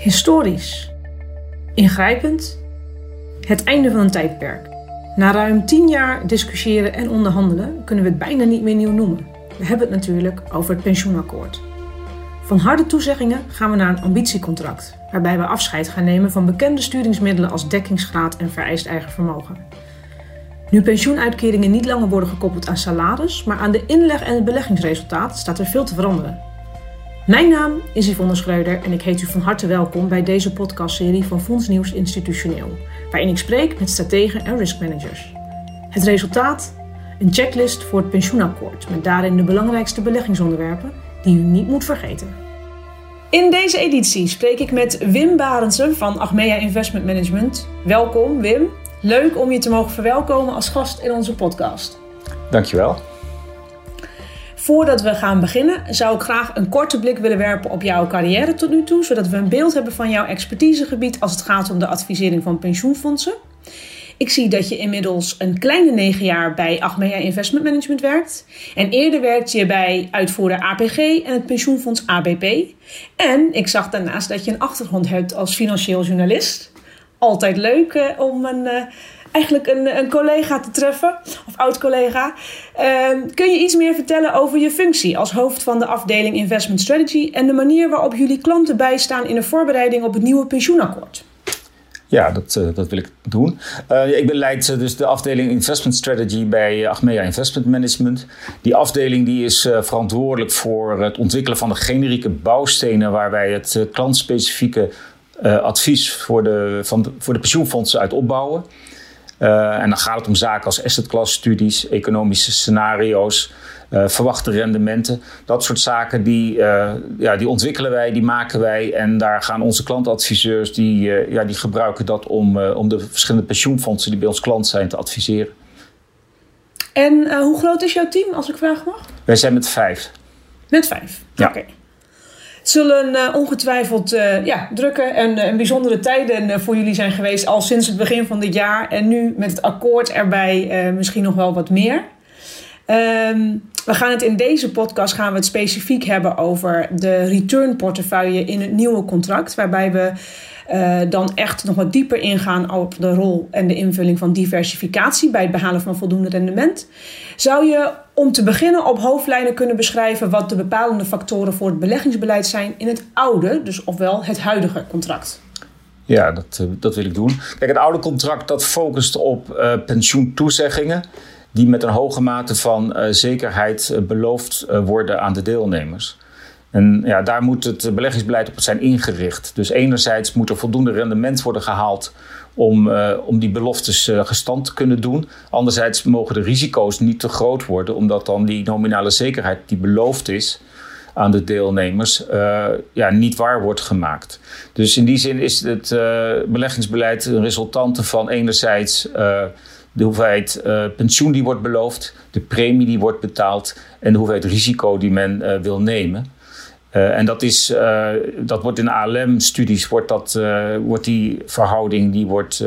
Historisch. Ingrijpend. Het einde van een tijdperk. Na ruim tien jaar discussiëren en onderhandelen kunnen we het bijna niet meer nieuw noemen. We hebben het natuurlijk over het pensioenakkoord. Van harde toezeggingen gaan we naar een ambitiecontract, waarbij we afscheid gaan nemen van bekende sturingsmiddelen als dekkingsgraad en vereist eigen vermogen. Nu pensioenuitkeringen niet langer worden gekoppeld aan salaris, maar aan de inleg en het beleggingsresultaat, staat er veel te veranderen. Mijn naam is Yvonne Schreuder en ik heet u van harte welkom bij deze podcastserie van Fonds Nieuws Institutioneel, waarin ik spreek met strategen en riskmanagers. Het resultaat? Een checklist voor het pensioenakkoord met daarin de belangrijkste beleggingsonderwerpen die u niet moet vergeten. In deze editie spreek ik met Wim Barendsen van Achmea Investment Management. Welkom Wim. Leuk om je te mogen verwelkomen als gast in onze podcast. Dankjewel. Voordat we gaan beginnen, zou ik graag een korte blik willen werpen op jouw carrière tot nu toe, zodat we een beeld hebben van jouw expertisegebied als het gaat om de advisering van pensioenfondsen. Ik zie dat je inmiddels een kleine negen jaar bij Achmea Investment Management werkt. En eerder werkte je bij uitvoerder APG en het pensioenfonds ABP. En ik zag daarnaast dat je een achtergrond hebt als financieel journalist. Altijd leuk eh, om een, uh, eigenlijk een, een, collega te treffen, of oud-collega. Uh, kun je iets meer vertellen over je functie als hoofd van de afdeling Investment Strategy en de manier waarop jullie klanten bijstaan in de voorbereiding op het nieuwe pensioenakkoord? Ja, dat, uh, dat wil ik doen. Uh, ik leid uh, dus de afdeling Investment Strategy bij Achmea Investment Management. Die afdeling die is verantwoordelijk voor het ontwikkelen van de generieke bouwstenen waar wij het klantspecifieke advies voor de, van voor de pensioenfondsen uit opbouwen. En dan gaat het om zaken als asset class studies, economische scenario's, uh, verwachte rendementen. Dat soort zaken die, uh, ja, die ontwikkelen wij, die maken wij. En daar gaan onze klantadviseurs, die, ja, die gebruiken dat om, om de verschillende pensioenfondsen die bij ons klant zijn te adviseren. En hoe groot is jouw team, als ik vragen mag? Wij zijn met vijf. Met vijf? Ja. Oké. Okay. Zullen ongetwijfeld ja, drukke en, en bijzondere tijden voor jullie zijn geweest, al sinds het begin van dit jaar. En nu met het akkoord erbij misschien nog wel wat meer. Um, we gaan het in deze podcast gaan we het specifiek hebben over de return portefeuille in het nieuwe contract. Waarbij we uh, dan echt nog wat dieper ingaan op de rol en de invulling van diversificatie bij het behalen van voldoende rendement. Zou je om te beginnen op hoofdlijnen kunnen beschrijven wat de bepalende factoren voor het beleggingsbeleid zijn in het oude, dus ofwel het huidige contract? Ja, dat, dat wil ik doen. Kijk, het oude contract dat focust op uh, pensioentoezeggingen die met een hoge mate van uh, zekerheid uh, beloofd uh, worden aan de deelnemers. En ja, daar moet het beleggingsbeleid op zijn ingericht. Dus enerzijds moet er voldoende rendement worden gehaald om, om die beloftes gestand te kunnen doen. Anderzijds mogen de risico's niet te groot worden, omdat dan die nominale zekerheid die beloofd is aan de deelnemers ja, niet waar wordt gemaakt. Dus in die zin is het beleggingsbeleid een resultante van enerzijds de hoeveelheid uh, pensioen die wordt beloofd, de premie die wordt betaald en de hoeveelheid risico die men uh, wil nemen. Uh, en dat, is, dat wordt in ALM-studies, wordt, dat, wordt die verhouding die wordt,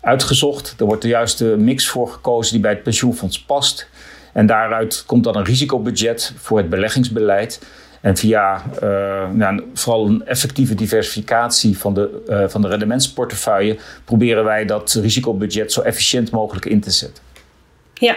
uitgezocht. Er wordt de juiste mix voor gekozen die bij het pensioenfonds past. En daaruit komt dan een risicobudget voor het beleggingsbeleid. En via uh, nou, vooral een effectieve diversificatie van de, uh, van de rendementsportefeuille proberen wij dat risicobudget zo efficiënt mogelijk in te zetten. Ja.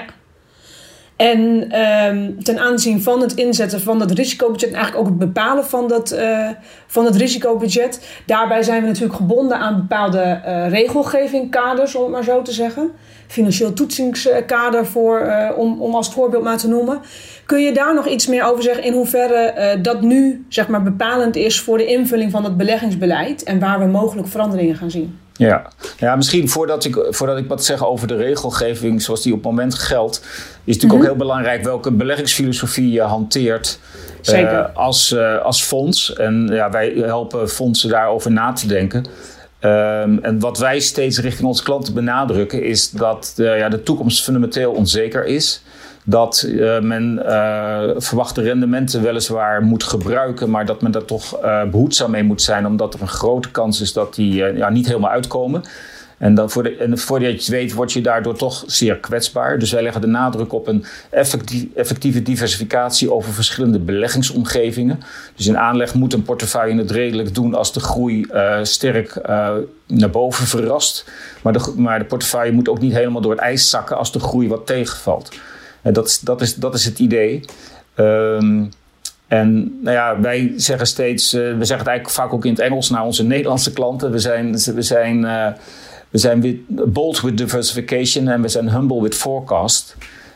En um, ten aanzien van het inzetten van dat risicobudget, en eigenlijk ook het bepalen van dat, uh, van het risicobudget, daarbij zijn we natuurlijk gebonden aan bepaalde regelgevingkaders, om het maar zo te zeggen financieel toetsingskader voor, uh, om, om als voorbeeld maar te noemen. Kun je daar nog iets meer over zeggen in hoeverre uh, dat nu zeg maar, bepalend is voor de invulling van het beleggingsbeleid en waar we mogelijk veranderingen gaan zien? Ja, ja misschien voordat ik, voordat ik wat zeg over de regelgeving zoals die op het moment geldt, is het natuurlijk ook heel belangrijk welke beleggingsfilosofie je hanteert. Uh, als, uh, als fonds. En ja, wij helpen fondsen daarover na te denken. Um, en wat wij steeds richting onze klanten benadrukken is dat de, ja, de toekomst fundamenteel onzeker is. Dat uh, men uh, verwachte rendementen weliswaar moet gebruiken, maar dat men daar toch uh, behoedzaam mee moet zijn, omdat er een grote kans is dat die ja, niet helemaal uitkomen. En, dan voor de, en voordat je het weet, word je daardoor toch zeer kwetsbaar. Dus wij leggen de nadruk op een effectieve diversificatie over verschillende beleggingsomgevingen. Dus in aanleg moet een portefeuille het redelijk doen als de groei sterk naar boven verrast. Maar de, maar de portefeuille moet ook niet helemaal door het ijs zakken als de groei wat tegenvalt. Dat, is, dat, is, dat is het idee. Um, en nou ja, wij zeggen steeds, uh, we zeggen het eigenlijk vaak ook in het Engels naar onze Nederlandse klanten. We zijn, we zijn, uh, we zijn bold with diversification en we zijn humble with forecast.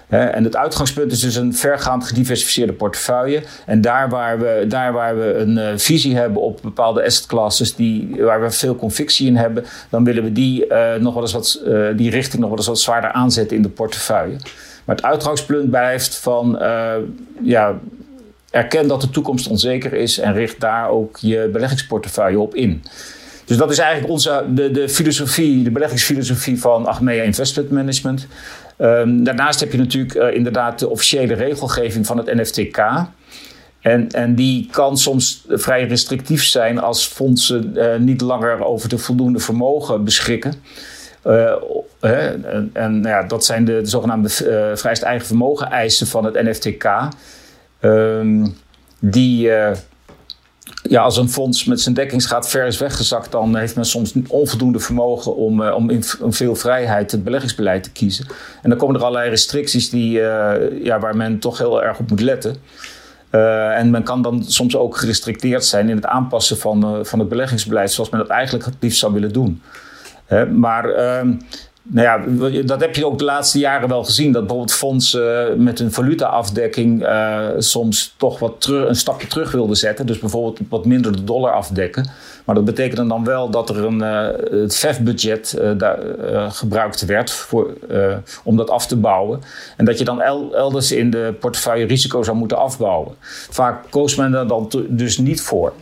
en het uitgangspunt is dus een vergaand gediversifieerde portefeuille. En daar waar we, daar waar we een uh, visie hebben op bepaalde asset classes die, waar we veel convictie in hebben, dan willen we die, nog wel eens wat, die richting nog wel eens wat zwaarder aanzetten in de portefeuille. Maar het uitgangspunt blijft van ja, erken dat de toekomst onzeker is en richt daar ook je beleggingsportefeuille op in. Dus dat is eigenlijk onze, de, de filosofie, de beleggingsfilosofie van Achmea Investment Management. Um, daarnaast heb je natuurlijk uh, inderdaad de officiële regelgeving van het NFTK. En, en die kan soms vrij restrictief zijn als fondsen uh, niet langer over de voldoende vermogen beschikken. Uh, en, en nou ja, dat zijn de, de zogenaamde vrijst eigen vermogen eisen van het NFTK. Um, die, uh, ja, als een fonds met zijn dekkingsgraad ver is weggezakt, dan heeft men soms onvoldoende vermogen om, uh, om in veel vrijheid het beleggingsbeleid te kiezen. En dan komen er allerlei restricties die, uh, ja, waar men toch heel erg op moet letten. en men kan dan soms ook gerestricteerd zijn in het aanpassen van, van het beleggingsbeleid zoals men dat eigenlijk het liefst zou willen doen. Maar ehm, nou ja, dat heb je ook de laatste jaren wel gezien. Dat bijvoorbeeld fondsen met een valutaafdekking uh, soms toch wat terug, een stapje terug wilden zetten. Dus bijvoorbeeld wat minder de dollar afdekken. Maar dat betekende dan wel dat er een, uh, het VEF-budget gebruikt werd voor, om dat af te bouwen. En dat je dan el elders in de portefeuille risico zou moeten afbouwen. Vaak koos men daar dan dus niet voor.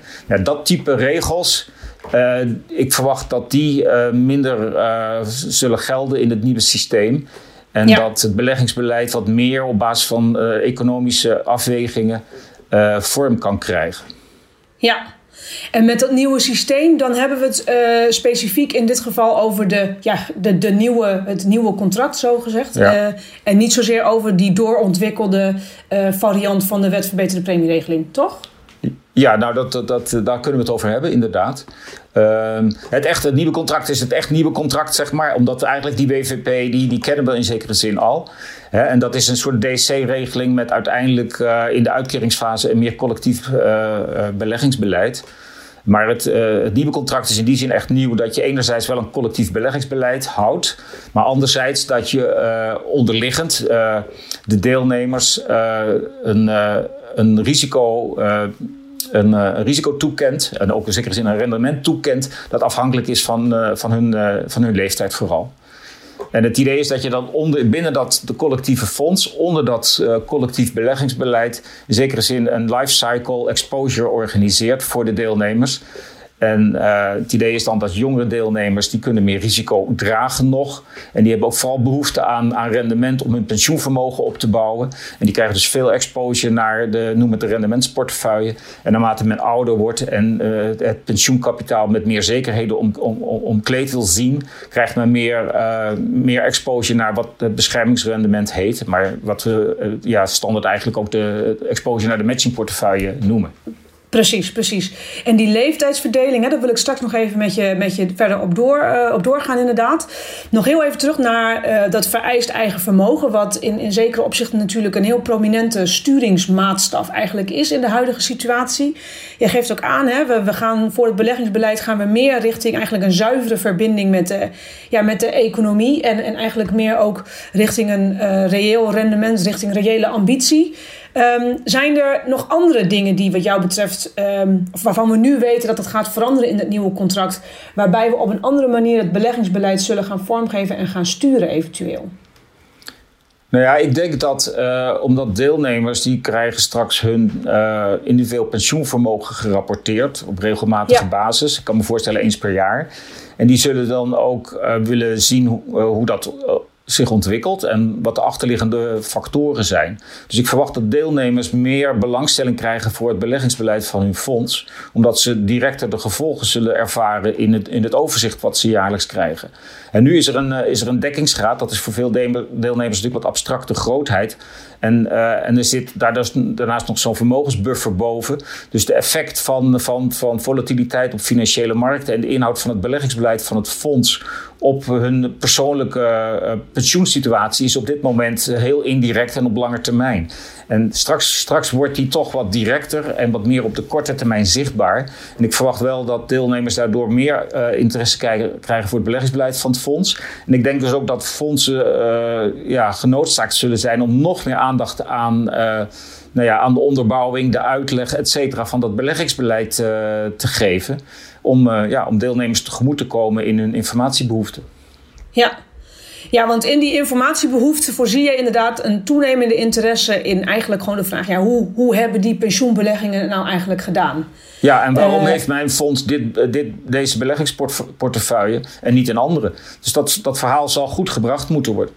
Dat type regels uh, ik verwacht dat die uh, minder uh, zullen gelden in het nieuwe systeem. En ja. dat het beleggingsbeleid wat meer op basis van economische afwegingen vorm kan krijgen. Ja, en met dat nieuwe systeem, dan hebben we het uh, specifiek in dit geval over de, ja, de, de nieuwe, het nieuwe contract, zo gezegd. Ja. Uh, en niet zozeer over die doorontwikkelde uh, variant van de wet verbeterde premieregeling, toch? Ja, nou, dat, dat, dat, daar kunnen we het over hebben, inderdaad. Uh, het echte nieuwe contract is het echt nieuwe contract, zeg maar. Omdat eigenlijk die WVP, die, die kennen we in zekere zin al. Hè, en dat is een soort DC-regeling met uiteindelijk uh, in de uitkeringsfase een meer collectief uh, beleggingsbeleid. Maar het, het, nieuwe contract is in die zin echt nieuw dat je enerzijds wel een collectief beleggingsbeleid houdt, maar anderzijds dat je onderliggend de deelnemers een, een risico een, uh, een, risico toekent en ook in zekere zin een rendement toekent dat afhankelijk is van, uh, van, hun, van hun leeftijd vooral. En het idee is dat je dan onder, binnen dat de collectieve fonds, onder dat collectief beleggingsbeleid, in zekere zin een life cycle exposure organiseert voor de deelnemers. En uh, het idee is dan dat jongere deelnemers die kunnen meer risico dragen nog. En die hebben ook vooral behoefte aan, aan rendement om hun pensioenvermogen op te bouwen. En die krijgen dus veel exposure naar de, noem het de rendementsportefeuille. En naarmate men ouder wordt en uh, het pensioenkapitaal met meer zekerheden om, om, omkleed wil zien, krijgt men meer, uh, meer exposure naar wat het beschermingsrendement heet. Maar wat we ja, standaard eigenlijk ook de exposure naar de matchingportefeuille noemen. Precies, precies. En die leeftijdsverdeling, hè, daar wil ik straks nog even met je, met je verder op, door, uh, op doorgaan, inderdaad. Nog heel even terug naar uh, dat vereist eigen vermogen, wat in, in zekere opzichten natuurlijk een heel prominente sturingsmaatstaf eigenlijk is in de huidige situatie. Je geeft ook aan, hè, we, we gaan voor het beleggingsbeleid gaan we meer richting eigenlijk een zuivere verbinding met de, ja, met de economie. En, en eigenlijk meer ook richting een uh, reëel rendement, richting reële ambitie. Um, zijn er nog andere dingen die wat jou betreft, um, of waarvan we nu weten dat het gaat veranderen in het nieuwe contract, waarbij we op een andere manier het beleggingsbeleid zullen gaan vormgeven en gaan sturen eventueel? Nou ja, ik denk dat uh, omdat deelnemers die krijgen straks hun uh, individueel pensioenvermogen gerapporteerd op regelmatige ja. basis. Ik kan me voorstellen eens per jaar. En die zullen dan ook uh, willen zien hoe, hoe dat zich ontwikkelt en wat de achterliggende factoren zijn. Dus ik verwacht dat deelnemers meer belangstelling krijgen voor het beleggingsbeleid van hun fonds, omdat ze directer de gevolgen zullen ervaren in het, in het overzicht wat ze jaarlijks krijgen. En nu is er een, is er een dekkingsgraad, dat is voor veel deelnemers natuurlijk wat abstracte grootheid. En, uh, en er zit daar dus daarnaast nog zo'n vermogensbuffer boven. Dus de effect van, van, van volatiliteit op financiële markten en de inhoud van het beleggingsbeleid van het fonds op hun persoonlijke uh, pensioensituatie is op dit moment heel indirect en op lange termijn. En straks, straks wordt die toch wat directer en wat meer op de korte termijn zichtbaar. En ik verwacht wel dat deelnemers daardoor meer uh, interesse krijgen, krijgen voor het beleggingsbeleid van het fonds. En ik denk dus ook dat fondsen uh, ja, genoodzaakt zullen zijn om nog meer aandacht aan, uh, nou ja, aan de onderbouwing, de uitleg, et cetera, van dat beleggingsbeleid te geven. Om, ja, om deelnemers tegemoet te komen in hun informatiebehoeften. Ja, ja, want in die informatiebehoefte voorzie je inderdaad een toenemende interesse in eigenlijk gewoon de vraag: ja, hoe, hoe hebben die pensioenbeleggingen nou eigenlijk gedaan? Ja, en waarom uh, heeft mijn fonds dit, dit, deze beleggingsportefeuille en niet een andere? Dus dat, dat verhaal zal goed gebracht moeten worden.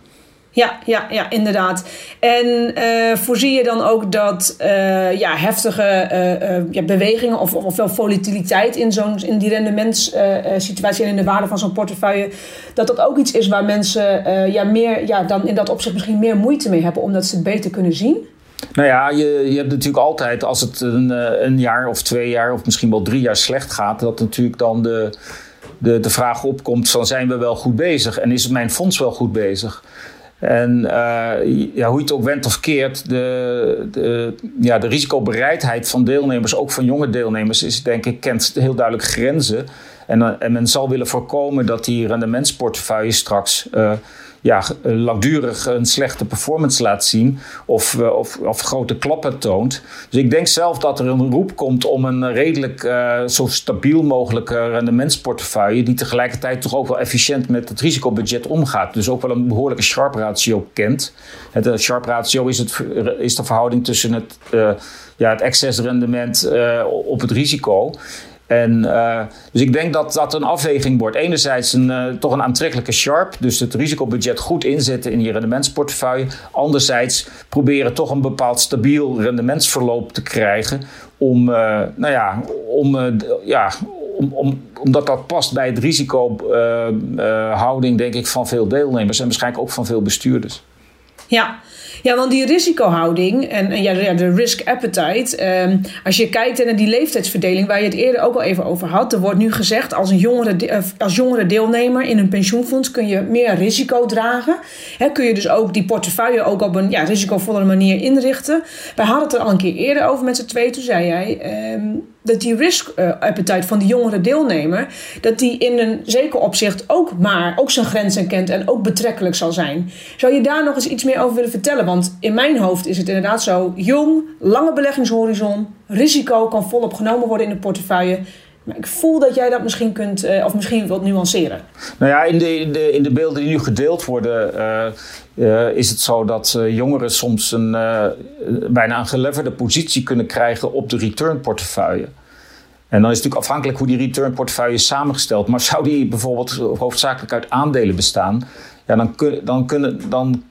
Ja, ja, ja, inderdaad. En uh, voorzie je dan ook dat uh, ja, heftige uh, ja, bewegingen of, of wel volatiliteit in, zo'n, in die rendementssituatie en in de waarde van zo'n portefeuille, dat dat ook iets is waar mensen ja, meer, ja, dan in dat opzicht misschien meer moeite mee hebben, omdat ze het beter kunnen zien? Nou ja, je, je hebt natuurlijk altijd, als het een, een jaar of twee jaar of misschien wel drie jaar slecht gaat, dat natuurlijk dan de, de, de vraag opkomt van zijn we wel goed bezig en is mijn fonds wel goed bezig? En uh, ja, hoe je het ook went of keert, de, de, ja, de risicobereidheid van deelnemers, ook van jonge deelnemers, is denk ik, kent heel duidelijk grenzen. En, uh, en men zal willen voorkomen dat die rendementsportefeuille straks uh, ja, langdurig een slechte performance laat zien of, uh, of, of, grote klappen toont. Dus ik denk zelf dat er een roep komt om een redelijk uh, zo stabiel mogelijke rendementsportefeuille, die tegelijkertijd toch ook wel efficiënt met het risicobudget omgaat. Dus ook wel een behoorlijke Sharp ratio kent. Het uh, Sharp ratio is, het, is de verhouding tussen het, ja, het excesrendement op het risico. En, uh, dus ik denk dat dat een afweging wordt. Enerzijds een, uh, toch een aantrekkelijke sharp, dus het risicobudget goed inzetten in je rendementsportefeuille. Anderzijds proberen toch een bepaald stabiel rendementsverloop te krijgen. Om, uh, nou ja, om, ja, om, om, omdat dat past bij het risicohouding, denk ik, van veel deelnemers en waarschijnlijk ook van veel bestuurders. Ja, ja, want die risicohouding en, ja, de risk appetite. Um, als je kijkt naar die leeftijdsverdeling waar je het eerder ook al even over had. Er wordt nu gezegd als een jongere, als jongere deelnemer in een pensioenfonds kun je meer risico dragen. He, kun je dus ook die portefeuille ook op een ja, risicovolle manier inrichten. Wij hadden het er al een keer eerder over met z'n twee. Toen zei jij um, dat die risk appetite van die jongere deelnemer, dat die in een zeker opzicht ook maar ook zijn grenzen kent en ook betrekkelijk zal zijn. Zou je daar nog eens iets meer over willen vertellen? Want in mijn hoofd is het inderdaad zo jong, lange beleggingshorizon, risico kan volop genomen worden in de portefeuille. Maar ik voel dat jij dat misschien kunt, uh, of misschien wilt nuanceren. Nou ja, in de, in de, in de beelden die nu gedeeld worden, uh, uh, is het zo dat jongeren soms een, bijna een geleverde positie kunnen krijgen op de return portefeuille. En dan is het natuurlijk afhankelijk hoe die return portefeuille is samengesteld. Maar zou die bijvoorbeeld hoofdzakelijk uit aandelen bestaan, ja, dan, kun, dan, kunnen, dan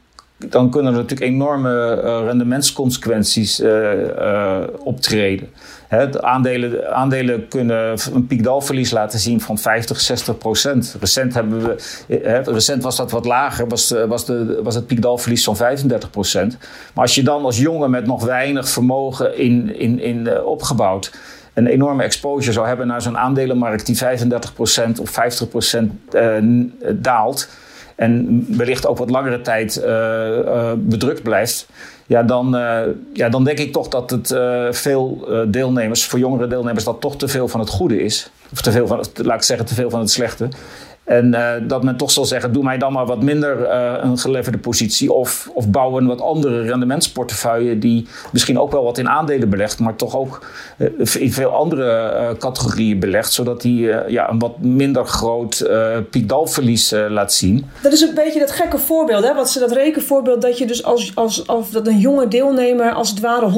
dan kunnen er natuurlijk enorme uh, rendementsconsequenties uh, uh, optreden. Hè, aandelen, aandelen kunnen een piekdalverlies laten zien van 50, 60 procent. Recent, hebben we, recent was dat wat lager, was, was, de, was het piekdalverlies van 35 procent. Maar als je dan als jongen met nog weinig vermogen in, in, in, opgebouwd een enorme exposure zou hebben naar zo'n aandelenmarkt die 35% of 50% daalt en wellicht ook wat langere tijd uh, uh, bedrukt blijft, ja, dan, uh, ja, dan denk ik toch dat het veel deelnemers, voor jongere deelnemers, dat toch te veel van het goede is. Of te veel van, laat ik zeggen, te veel van het slechte. En uh, dat men toch zal zeggen, doe mij dan maar wat minder uh, een geleverde positie. Of, of bouw een wat andere rendementsportefeuille die misschien ook wel wat in aandelen belegt. Maar toch ook uh, in veel andere categorieën belegt. Zodat die ja, een wat minder groot piekdalverlies laat zien. Dat is een beetje dat gekke voorbeeld. Hè? Wat ze dat rekenvoorbeeld dat je dus als, als, als dat een jonge deelnemer als het ware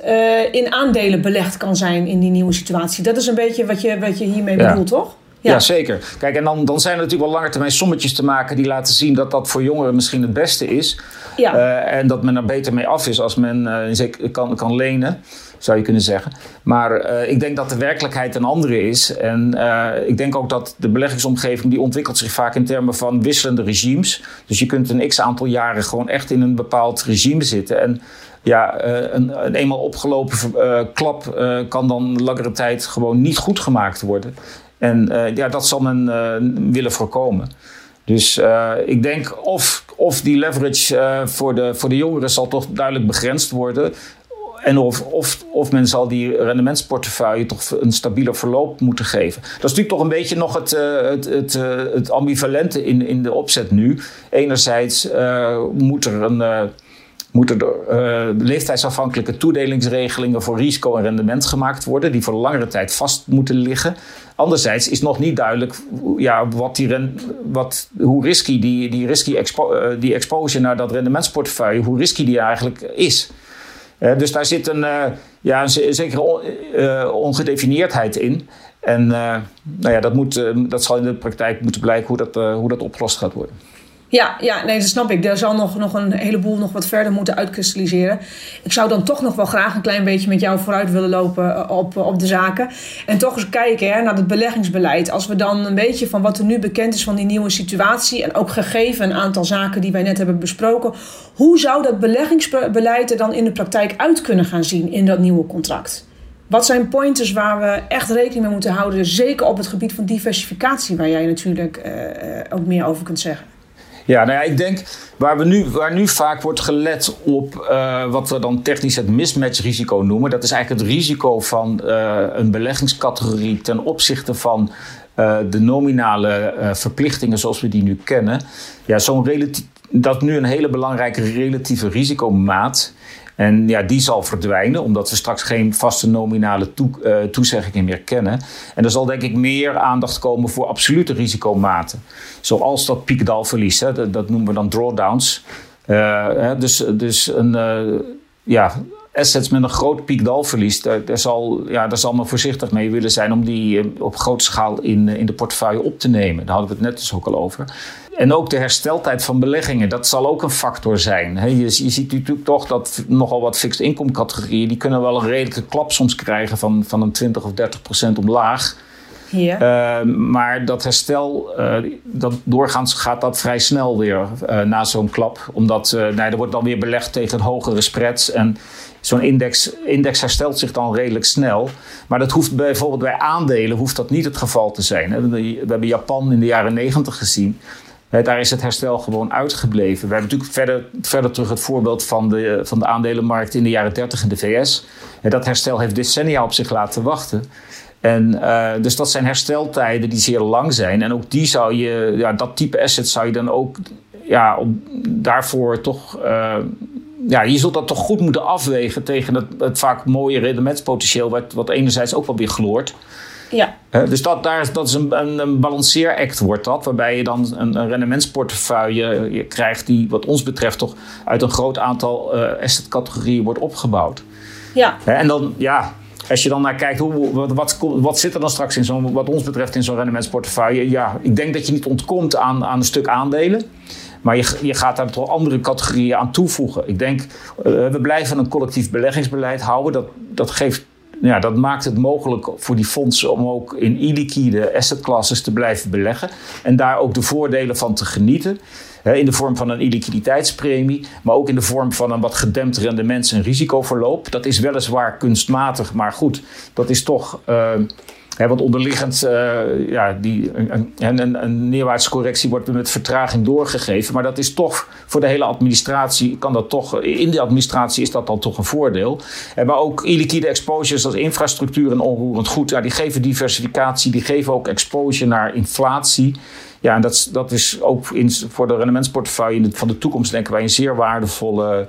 150% in aandelen belegd kan zijn in die nieuwe situatie. Dat is een beetje wat je, wat je hiermee ja. bedoelt, toch? Ja. zeker. Kijk, en dan, dan zijn er natuurlijk wel lange termijn sommetjes te maken die laten zien dat dat voor jongeren misschien het beste is. Ja. Uh, en dat men er beter mee af is als men uh, kan, kan lenen, zou je kunnen zeggen. Maar uh, ik denk dat de werkelijkheid een andere is. En ik denk ook dat de eenmaal die ontwikkelt zich vaak in termen van wisselende regimes. Dus je kunt een x aantal jaren gewoon echt in een bepaald regime zitten. En ja, een, een, eenmaal opgelopen klap kan dan langere tijd gewoon niet goed gemaakt worden. En uh, ja, dat zal men uh, willen voorkomen. Dus uh, ik denk of, of die leverage voor, de, voor de jongeren zal toch duidelijk begrensd worden. En of, of, of men zal die rendementsportefeuille toch een stabieler verloop moeten geven. Dat is natuurlijk toch een beetje nog het, het, het, het ambivalente in, in de opzet nu. Enerzijds moet er een moeten er uh, leeftijdsafhankelijke toedelingsregelingen voor risico en rendement gemaakt worden, die voor langere tijd vast moeten liggen. Anderzijds is nog niet duidelijk ja, wat die wat, hoe risky die, die, risky uh, die exposure naar dat rendementsportefeuille, hoe risky die eigenlijk is. Uh, dus daar zit een, ja, een zekere ongedefinieerdheid in. En nou ja, dat, moet, dat zal in de praktijk moeten blijken hoe dat, hoe dat opgelost gaat worden. Ja, ja, nee, dat snap ik. Er zal nog, nog een heleboel nog wat verder moeten uitkristalliseren. Ik zou dan toch nog wel graag een klein beetje met jou vooruit willen lopen eh, op, op de zaken. En toch eens kijken hè, naar het beleggingsbeleid. Als we dan een beetje van wat er nu bekend is van die nieuwe situatie. En ook gegeven een aantal zaken die wij net hebben besproken. Hoe zou dat beleggingsbeleid er dan in de praktijk uit kunnen gaan zien in dat nieuwe contract? Wat zijn pointers waar we echt rekening mee moeten houden? Zeker op het gebied van diversificatie, waar jij natuurlijk uh, ook meer over kunt zeggen. Ja, nou ja, ik denk waar, we nu, waar nu vaak wordt gelet op uh, wat we dan technisch het mismatch-risico noemen. Dat is eigenlijk het risico van uh, een beleggingscategorie ten opzichte van uh, de nominale verplichtingen zoals we die nu kennen. Ja, zo'n dat nu een hele belangrijke relatieve risicomaat. En ja, die zal verdwijnen, omdat we straks geen vaste nominale toe, uh, toezeggingen meer kennen. En er zal denk ik meer aandacht komen voor absolute risicomaten. Zoals dat piekdalverlies, hè, dat, noemen we dan drawdowns. Uh, dus, dus een, uh, ja, assets met een groot piekdalverlies, daar, daar, zal, ja, daar zal men voorzichtig mee willen zijn om die op grote schaal in, in de portefeuille op te nemen. Daar hadden we het net dus ook al over. En ook de hersteltijd van beleggingen, dat zal ook een factor zijn. je, je, ziet natuurlijk toch dat nogal wat fixed income categorieën... die kunnen wel een redelijke klap soms krijgen van, van een 20 of 30 procent omlaag. Ja. Uh, maar dat herstel, uh, dat doorgaans gaat dat vrij snel weer uh, na zo'n klap. Omdat nee, er wordt dan weer belegd tegen hogere spreads. En zo'n index, index herstelt zich dan redelijk snel. Maar dat hoeft bijvoorbeeld bij aandelen hoeft dat niet het geval te zijn. We hebben Japan in de jaren 90 gezien daar is het herstel gewoon uitgebleven. We hebben natuurlijk verder, verder terug het voorbeeld van de, van de aandelenmarkt in de jaren 30 in de VS. dat herstel heeft decennia op zich laten wachten. En, uh, dus dat zijn hersteltijden die zeer lang zijn. En ook die zou je, ja, dat type asset zou je dan ook ja, daarvoor toch. Uh, ja, je zult dat toch goed moeten afwegen tegen het, het vaak mooie rendementspotentieel, wat, wat enerzijds ook wel weer gloort. Ja. dus dat, daar, dat is een, een, een balanceeract wordt dat, waarbij je dan een, een rendementsportefeuille je krijgt die wat ons betreft toch uit een groot aantal uh, assetcategorieën wordt opgebouwd. Ja. en dan, ja, als je dan naar kijkt, hoe, wat, wat, wat zit er dan straks in zo'n, wat ons betreft in zo'n rendementsportefeuille? Ja, ik denk dat je niet ontkomt aan, aan een stuk aandelen. Maar je, gaat daar toch andere categorieën aan toevoegen. Ik denk, uh, we blijven een collectief beleggingsbeleid houden. Dat, dat geeft ja, dat maakt het mogelijk voor die fondsen om ook in illiquide assetclasses te blijven beleggen. En daar ook de voordelen van te genieten. in de vorm van een illiquiditeitspremie, maar ook in de vorm van een wat gedempt rendement en risicoverloop. Dat is weliswaar kunstmatig, maar goed, dat is toch. Uh, want onderliggend, uh, ja, die, een, een, een neerwaartse correctie wordt met vertraging doorgegeven. Maar dat is toch voor de hele administratie, kan dat toch, in de administratie is dat dan toch een voordeel. En maar ook illiquide exposures als infrastructuur en onroerend goed, ja, die geven diversificatie, die geven ook exposure naar inflatie. Ja, en dat, dat is ook in, voor de rendementsportefeuille van de toekomst, denken wij, een zeer waardevolle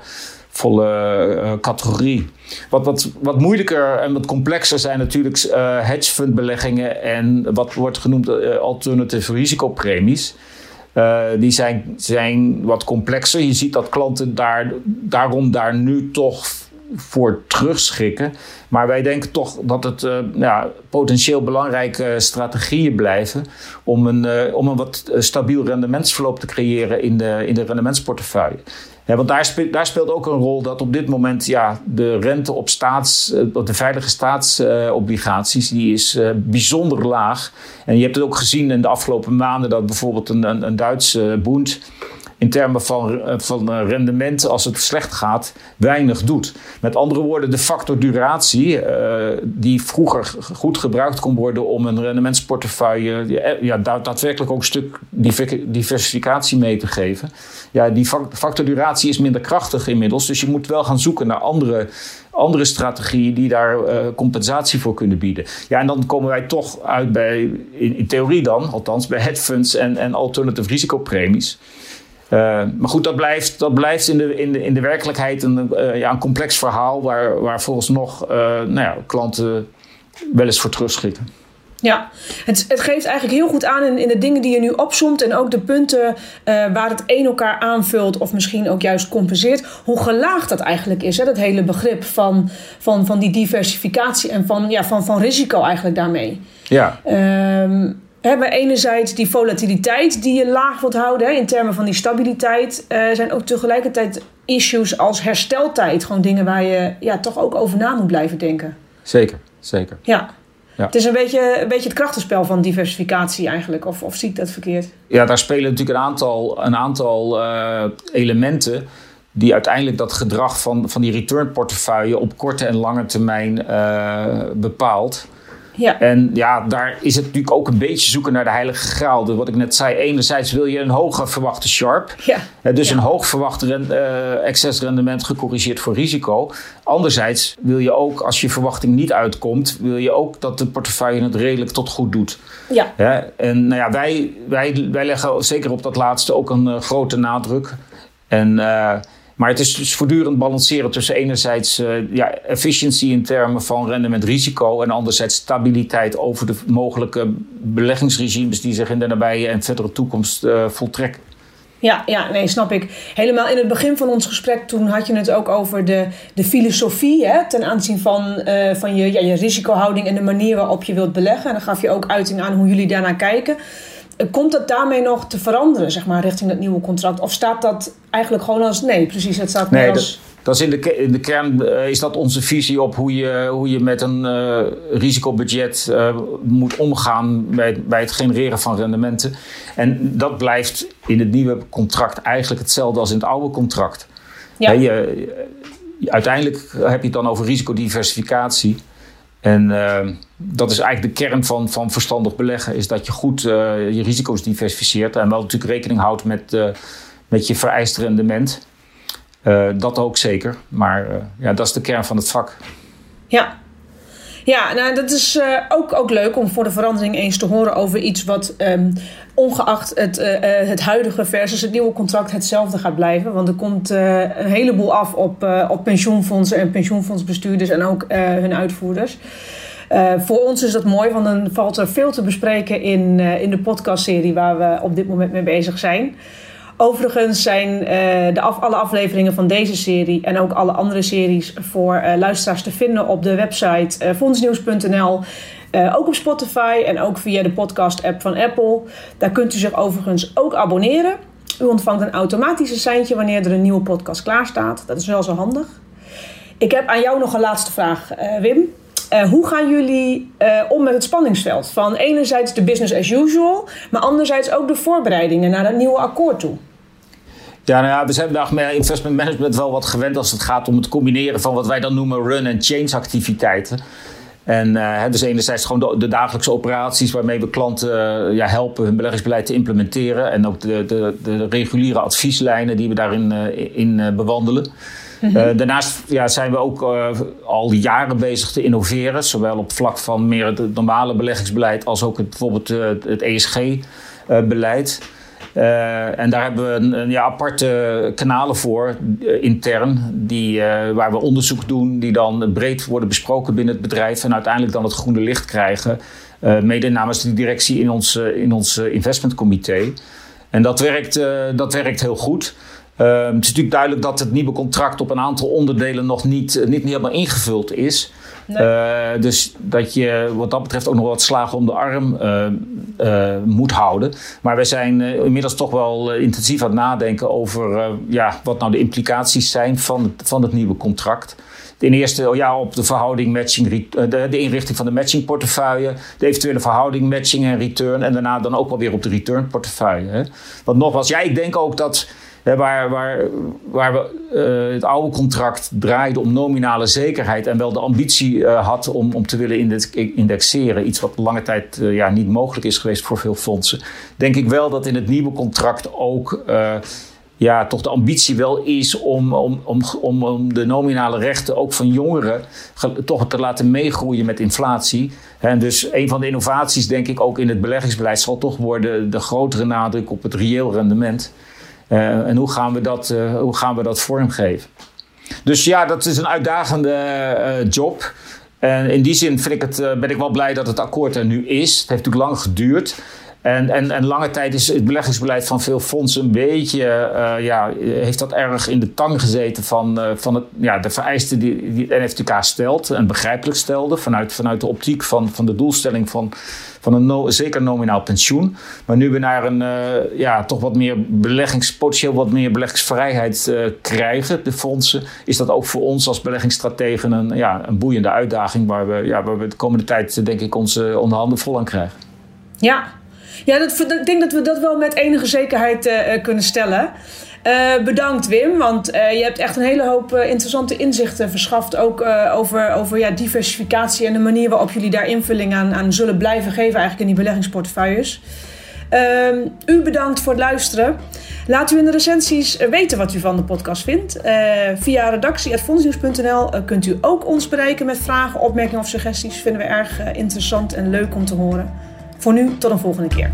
volle uh, categorie. Wat, wat, wat moeilijker en wat complexer zijn natuurlijk uh, hedge fund beleggingen en wat wordt genoemd uh, alternative risicopremies. die zijn, zijn wat complexer. Je ziet dat klanten daar, daarom daar nu toch voor terugschikken. Maar wij denken toch dat het uh, ja, potentieel belangrijke strategieën blijven om een, om een wat stabiel rendementsverloop te creëren in de, in de rendementsportefeuille. Ja, want daar speelt, daar speelt ook een rol dat op dit moment ja, de rente op, staats, op de veilige staatsobligaties die is bijzonder laag. En je hebt het ook gezien in de afgelopen maanden dat bijvoorbeeld een, een, een Duitse boend in termen van, eh, van eh, rendement als het slecht gaat weinig doet. Met andere woorden, de factor duratie, uh, die vroeger goed gebruikt kon worden om een rendementsportefeuille ja, daadwerkelijk ook een stuk diversificatie mee te geven. Ja, die factor duratie is minder krachtig inmiddels, dus je moet wel gaan zoeken naar andere andere strategieën die daar compensatie voor kunnen bieden. Ja, en dan komen wij toch uit bij, in, in theorie dan, althans, bij hedge funds en, en alternative risicopremies. Uh, maar goed, dat blijft, dat blijft in, de, in, de, in de werkelijkheid een, uh, ja, een complex verhaal waar, waar volgens nog uh, nou ja, klanten wel eens voor terugschieten. Ja, het, het geeft eigenlijk heel goed aan in, in de dingen die je nu opzomt en ook de punten waar het een elkaar aanvult of misschien ook juist compenseert, hoe gelaagd dat eigenlijk is. Hè? Dat hele begrip van, van, van die diversificatie en van, ja, van, van risico eigenlijk daarmee. Ja. Ehm, hebben enerzijds die volatiliteit die je laag wilt houden hè, in termen van die stabiliteit, uh, zijn ook tegelijkertijd issues als hersteltijd. Gewoon dingen waar je ja, toch ook over na moet blijven denken. Zeker, zeker. Ja. ja. Het is een beetje, een beetje het krachtenspel van diversificatie eigenlijk, of, of zie ik dat verkeerd? Ja, daar spelen natuurlijk een aantal, een aantal uh, elementen die uiteindelijk dat gedrag van, van die return portefeuille op korte en lange termijn uh, bepaalt. Ja. En ja, daar is het natuurlijk ook een beetje zoeken naar de heilige graal. Dus wat ik net zei, enerzijds wil je een hoger verwachte sharp. Ja. Dus een hoog verwacht uh, excesrendement gecorrigeerd voor risico. Anderzijds wil je ook, als je verwachting niet uitkomt, wil je ook dat de portefeuille het redelijk tot goed doet. Ja. ja en nou ja, wij, wij, wij leggen zeker op dat laatste ook een uh, grote nadruk. En... Uh, maar het is dus voortdurend balanceren tussen enerzijds uh, ja, efficiëntie in termen van rendement risico en anderzijds stabiliteit over de mogelijke beleggingsregimes die zich in de nabije en verdere toekomst uh, voltrekken. Ja, ja, nee, snap ik. Helemaal in het begin van ons gesprek, toen had je het ook over de, de filosofie hè, ten aanzien van, uh, van je, ja, je risicohouding en de manier waarop je wilt beleggen. En dan gaf je ook uiting aan hoe jullie daarnaar kijken. Komt dat daarmee nog te veranderen, zeg maar, richting dat nieuwe contract? Of staat dat eigenlijk gewoon als... Nee, precies, het staat nee, als... Dat, dat is in, de, in de kern uh, is dat onze visie op hoe je, hoe je met een uh, risicobudget uh, moet omgaan bij, bij het genereren van rendementen. En dat blijft in het nieuwe contract eigenlijk hetzelfde als in het oude contract. Ja. je, uiteindelijk heb je het dan over risicodiversificatie. En dat is eigenlijk de kern van, van verstandig beleggen. Is dat je goed uh, je risico's diversificeert. En wel natuurlijk rekening houdt met, uh, met je vereist rendement. dat ook zeker. Maar ja, dat is de kern van het vak. Ja, ja, nou, dat is ook, ook leuk om voor de verandering eens te horen over iets wat um, ongeacht het, het huidige versus het nieuwe contract hetzelfde gaat blijven. Want er komt een heleboel af op, op pensioenfondsen en pensioenfondsbestuurders en ook hun uitvoerders. Voor ons is dat mooi, want dan valt er veel te bespreken in, in de podcastserie waar we op dit moment mee bezig zijn. Overigens zijn uh, de af, alle afleveringen van deze serie en ook alle andere series voor luisteraars te vinden op de website fondsnieuws.nl. ook op Spotify en ook via de podcast-app van Apple. Daar kunt u zich overigens ook abonneren. U ontvangt een automatisch seintje wanneer er een nieuwe podcast klaar staat. Dat is wel zo handig. Ik heb aan jou nog een laatste vraag, Wim. Hoe gaan jullie om met het spanningsveld? Van enerzijds de business as usual, maar anderzijds ook de voorbereidingen naar dat nieuwe akkoord toe. Ja, nou ja, we zijn met investment management wel wat gewend als het gaat om het combineren van wat wij dan noemen run- en change activiteiten. En dus enerzijds gewoon de, dagelijkse operaties waarmee we klanten ja, helpen hun beleggingsbeleid te implementeren. En ook de, de, de reguliere advieslijnen die we daarin in, bewandelen. -hmm. daarnaast ja, zijn we ook al jaren bezig te innoveren. Zowel op vlak van meer het normale beleggingsbeleid als ook het, bijvoorbeeld het ESG-beleid. Uh, en daar hebben we een, ja, aparte kanalen voor, uh, intern, die, uh, waar we onderzoek doen, die dan breed worden besproken binnen het bedrijf en uiteindelijk dan het groene licht krijgen, mede namens de directie in ons, in ons investmentcomité. En dat werkt, dat werkt heel goed. Uh, het is natuurlijk duidelijk dat het nieuwe contract op een aantal onderdelen nog niet, niet helemaal ingevuld is. Nee. dus dat je wat dat betreft ook nog wat slagen om de arm moet houden. Maar we zijn inmiddels toch wel intensief aan het nadenken over ja, wat nou de implicaties zijn van het, van het nieuwe contract. Ten eerste ja, op de verhouding matching, eh, de, de inrichting van de matching portefeuille, de eventuele verhouding matching en return en daarna dan ook wel weer op de return portefeuille. Hè. Want nogmaals, ja, ik denk ook dat waar, waar, waar we uh, het oude contract draaide om nominale zekerheid en wel de ambitie uh, had om, om te willen indexeren, iets wat lange tijd uh, ja, niet mogelijk is geweest voor veel fondsen, denk ik wel dat in het nieuwe contract ook ja, toch de ambitie wel is om, om, om, om, om de nominale rechten ook van jongeren toch te laten meegroeien met inflatie. En dus een van de innovaties, denk ik, ook in het beleggingsbeleid zal toch worden de grotere nadruk op het reëel rendement. Uh, en hoe gaan, we dat, uh, hoe gaan we dat vormgeven? Dus ja, dat is een uitdagende uh, job. En in die zin vind ik het, ben ik wel blij dat het akkoord er nu is. Het heeft natuurlijk lang geduurd. En, en, en lange tijd is het beleggingsbeleid van veel fondsen een beetje, uh, ja, heeft dat erg in de tang gezeten van, uh, van het, ja, de vereisten die, die het NFTK stelt en begrijpelijk stelde vanuit, vanuit de optiek van, van de doelstelling van, van een zeker nominaal pensioen. Maar nu we naar een uh, ja, toch wat meer beleggings, potentieel wat meer beleggingsvrijheid krijgen, de fondsen, is dat ook voor ons als beleggingsstrategen een, ja, een boeiende uitdaging waar we, ja, waar we de komende tijd denk ik onze onderhanden vol aan krijgen. Ja, ja, dat, ik denk dat we dat wel met enige zekerheid uh, kunnen stellen. Uh, bedankt Wim, want je hebt echt een hele hoop interessante inzichten verschaft. Ook over, over ja, diversificatie en de manier waarop jullie daar invulling aan, aan zullen blijven geven eigenlijk in die beleggingsportefeuilles. Ehm, u bedankt voor het luisteren. Laat u in de recensies weten wat u van de podcast vindt. via redactie.fondsnieuws.nl kunt u ook ons bereiken met vragen, opmerkingen of suggesties. Vinden we erg interessant en leuk om te horen. Voor nu, tot een volgende keer.